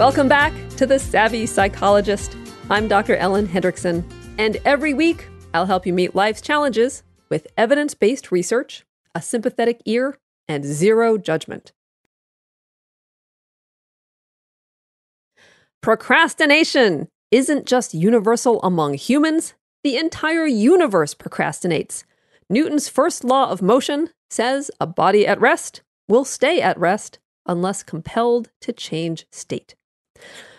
Welcome back to The Savvy Psychologist. I'm Dr. Ellen Hendriksen, and every week I'll help you meet life's challenges with evidence based research, a sympathetic ear, and zero judgment. Procrastination isn't just universal among humans, the entire universe procrastinates. Newton's first law of motion says a body at rest will stay at rest unless compelled to change state.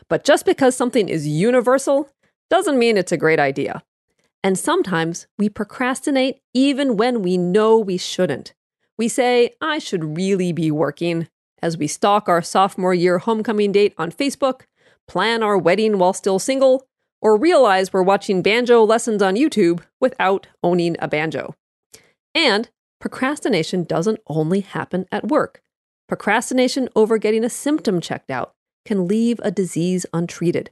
But just because something is universal doesn't mean it's a great idea. And sometimes we procrastinate even when we know we shouldn't. We say, I should really be working, as we stalk our sophomore year homecoming date on Facebook, plan our wedding while still single, or realize we're watching banjo lessons on YouTube without owning a banjo. And procrastination doesn't only happen at work. Procrastination over getting a symptom checked out can leave a disease untreated.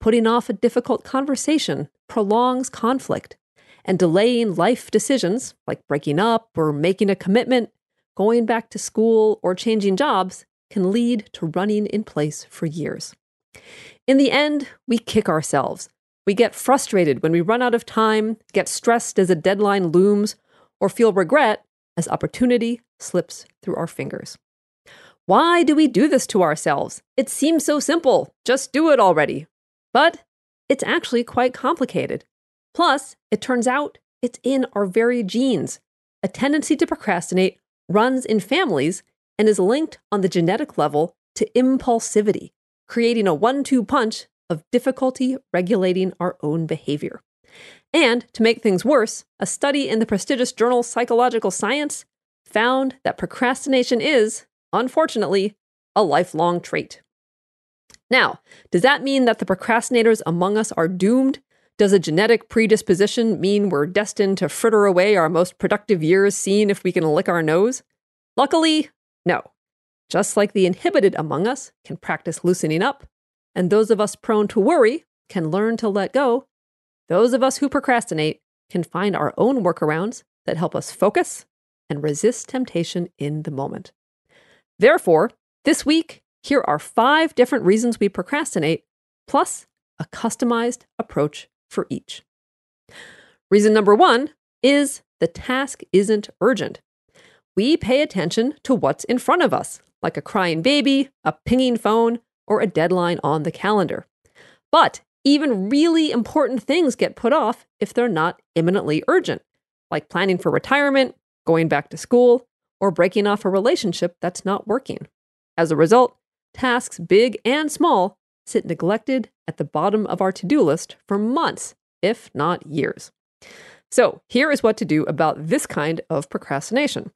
Putting off a difficult conversation prolongs conflict, and delaying life decisions, like breaking up or making a commitment, going back to school, or changing jobs, can lead to running in place for years. In the end, we kick ourselves. We get frustrated when we run out of time, get stressed as a deadline looms, or feel regret as opportunity slips through our fingers. Why do we do this to ourselves? It seems so simple. Just do it already. But it's actually quite complicated. Plus, it turns out it's in our very genes. A tendency to procrastinate runs in families and is linked on the genetic level to impulsivity, creating a one two punch of difficulty regulating our own behavior. And to make things worse, a study in the prestigious journal Psychological Science found that procrastination is, unfortunately, a lifelong trait. Now, does that mean that the procrastinators among us are doomed? Does a genetic predisposition mean we're destined to fritter away our most productive years seeing if we can lick our nose? Luckily, no. Just like the inhibited among us can practice loosening up, and those of us prone to worry can learn to let go, those of us who procrastinate can find our own workarounds that help us focus and resist temptation in the moment. Therefore, this week, here are five different reasons we procrastinate, plus a customized approach for each. Reason number one is the task isn't urgent. We pay attention to what's in front of us, like a crying baby, a pinging phone, or a deadline on the calendar. But even really important things get put off if they're not imminently urgent, like planning for retirement, going back to school, or breaking off a relationship that's not working. As a result, tasks big and small sit neglected at the bottom of our to do list for months, if not years. So, here is what to do about this kind of procrastination.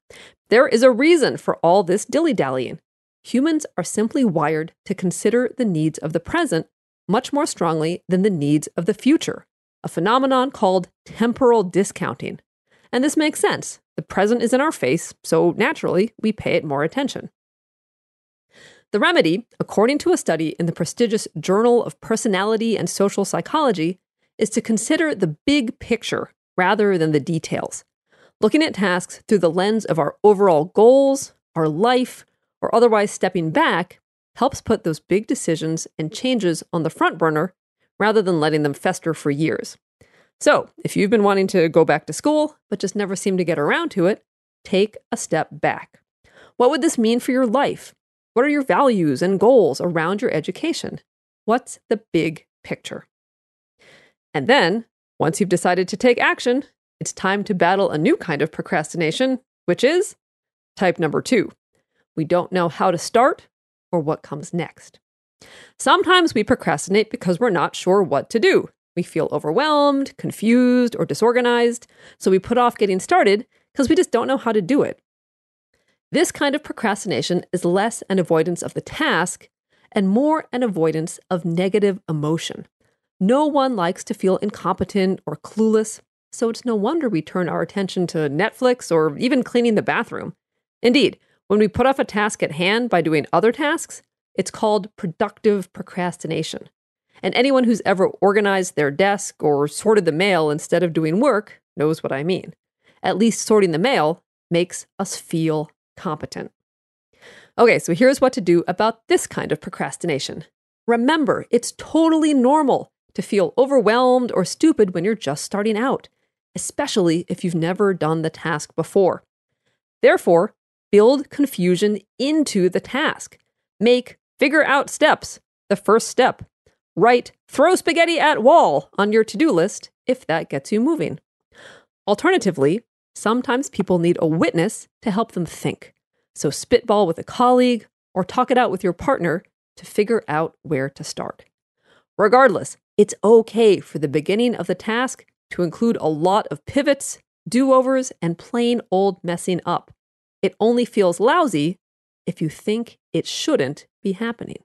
There is a reason for all this dilly dallying. Humans are simply wired to consider the needs of the present much more strongly than the needs of the future, a phenomenon called temporal discounting. And this makes sense. The present is in our face, so naturally, we pay it more attention. The remedy, according to a study in the prestigious Journal of Personality and Social Psychology, is to consider the big picture rather than the details, looking at tasks through the lens of our overall goals, our life, or otherwise stepping back helps put those big decisions and changes on the front burner rather than letting them fester for years. So, if you've been wanting to go back to school, but just never seem to get around to it, take a step back. What would this mean for your life? What are your values and goals around your education? What's the big picture? And then, once you've decided to take action, it's time to battle a new kind of procrastination, which is type number two. We don't know how to start or what comes next. Sometimes we procrastinate because we're not sure what to do. We feel overwhelmed, confused, or disorganized, so we put off getting started because we just don't know how to do it. This kind of procrastination is less an avoidance of the task and more an avoidance of negative emotion. No one likes to feel incompetent or clueless, so it's no wonder we turn our attention to Netflix or even cleaning the bathroom. Indeed, when we put off a task at hand by doing other tasks, it's called productive procrastination. And anyone who's ever organized their desk or sorted the mail instead of doing work knows what I mean. At least sorting the mail makes us feel competent. Okay, so here's what to do about this kind of procrastination. Remember, it's totally normal to feel overwhelmed or stupid when you're just starting out, especially if you've never done the task before. Therefore, build confusion into the task. Make figure out steps the first step. Write throw spaghetti at wall on your to do list if that gets you moving. Alternatively, sometimes people need a witness to help them think. So spitball with a colleague or talk it out with your partner to figure out where to start. Regardless, it's okay for the beginning of the task to include a lot of pivots, do overs, and plain old messing up. It only feels lousy if you think it shouldn't be happening.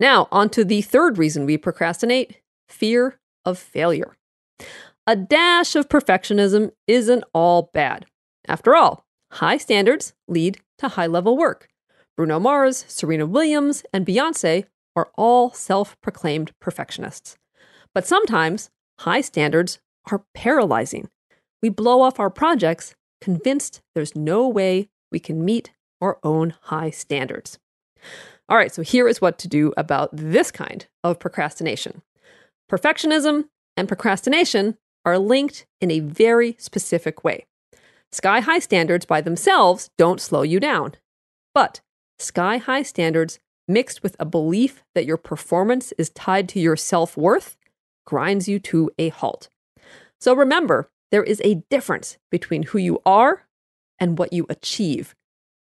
Now, on to the third reason we procrastinate fear of failure. A dash of perfectionism isn't all bad. After all, high standards lead to high level work. Bruno Mars, Serena Williams, and Beyonce are all self proclaimed perfectionists. But sometimes high standards are paralyzing. We blow off our projects convinced there's no way we can meet our own high standards. All right, so here is what to do about this kind of procrastination. Perfectionism and procrastination are linked in a very specific way. Sky high standards by themselves don't slow you down, but sky high standards mixed with a belief that your performance is tied to your self worth grinds you to a halt. So remember, there is a difference between who you are and what you achieve.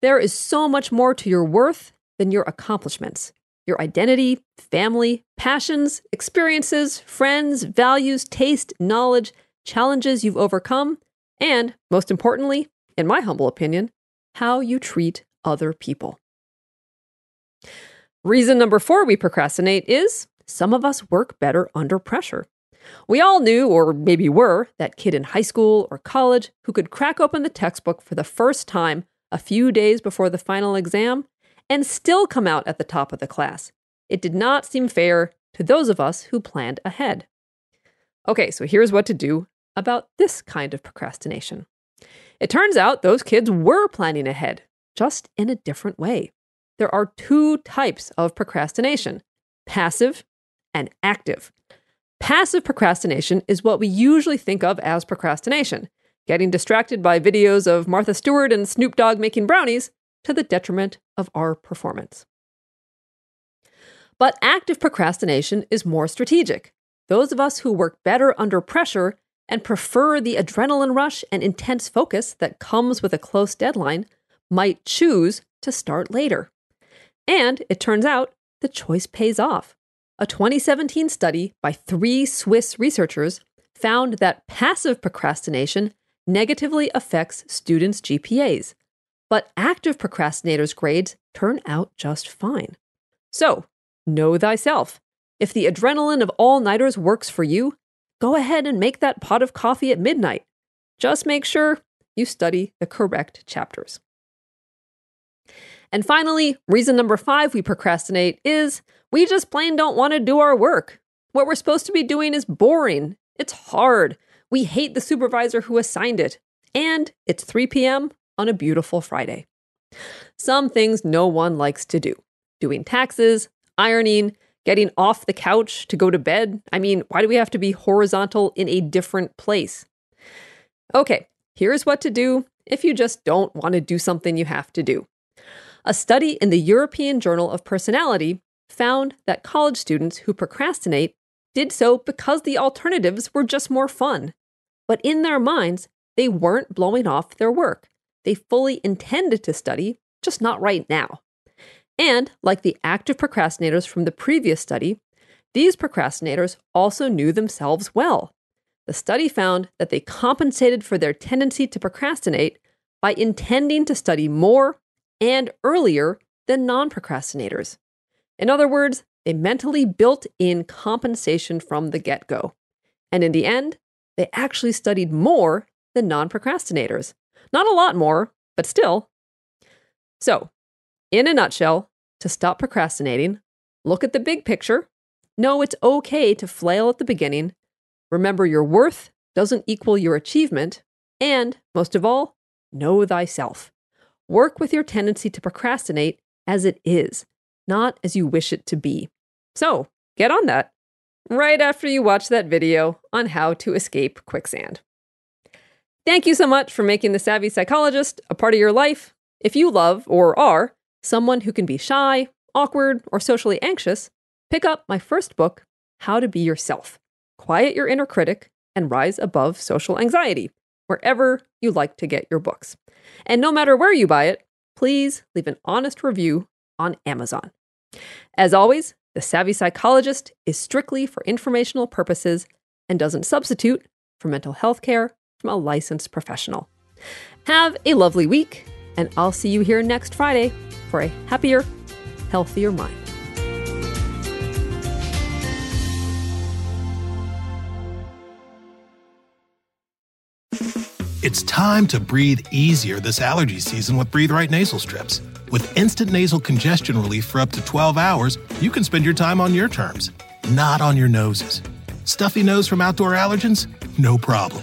There is so much more to your worth than your accomplishments, your identity, family, passions, experiences, friends, values, taste, knowledge, challenges you've overcome, and most importantly, in my humble opinion, how you treat other people. Reason number four we procrastinate is some of us work better under pressure. We all knew, or maybe were, that kid in high school or college who could crack open the textbook for the first time a few days before the final exam and still come out at the top of the class. It did not seem fair to those of us who planned ahead. Okay, so here's what to do about this kind of procrastination. It turns out those kids were planning ahead, just in a different way. There are two types of procrastination passive and active. Passive procrastination is what we usually think of as procrastination, getting distracted by videos of Martha Stewart and Snoop Dogg making brownies to the detriment of our performance. But active procrastination is more strategic. Those of us who work better under pressure and prefer the adrenaline rush and intense focus that comes with a close deadline might choose to start later. And it turns out the choice pays off. A 2017 study by three Swiss researchers found that passive procrastination negatively affects students' GPAs, but active procrastinators' grades turn out just fine. So, know thyself. If the adrenaline of all nighters works for you, go ahead and make that pot of coffee at midnight. Just make sure you study the correct chapters. And finally, reason number five we procrastinate is we just plain don't want to do our work. What we're supposed to be doing is boring, it's hard. We hate the supervisor who assigned it. And it's 3 p.m. on a beautiful Friday. Some things no one likes to do doing taxes, ironing, getting off the couch to go to bed. I mean, why do we have to be horizontal in a different place? Okay, here's what to do if you just don't want to do something you have to do. A study in the European Journal of Personality found that college students who procrastinate did so because the alternatives were just more fun. But in their minds, they weren't blowing off their work. They fully intended to study, just not right now. And like the active procrastinators from the previous study, these procrastinators also knew themselves well. The study found that they compensated for their tendency to procrastinate by intending to study more and earlier than non procrastinators. In other words, they mentally built in compensation from the get go. And in the end, they actually studied more than non procrastinators. Not a lot more, but still. So, in a nutshell, to stop procrastinating, look at the big picture. Know it's okay to flail at the beginning. Remember your worth doesn't equal your achievement. And, most of all, know thyself. Work with your tendency to procrastinate as it is, not as you wish it to be. So, get on that right after you watch that video on how to escape quicksand. Thank you so much for making The Savvy Psychologist a part of your life. If you love or are someone who can be shy, awkward, or socially anxious, pick up my first book, How to Be Yourself Quiet Your Inner Critic and Rise Above Social Anxiety, wherever you like to get your books. And no matter where you buy it, please leave an honest review on Amazon. As always, The Savvy Psychologist is strictly for informational purposes and doesn't substitute for mental health care from a licensed professional. Have a lovely week, and I'll see you here next Friday for a happier, healthier mind. It's time to breathe easier this allergy season with Breathe Right nasal strips. With instant nasal congestion relief for up to 12 hours, you can spend your time on your terms, not on your noses. Stuffy nose from outdoor allergens? No problem.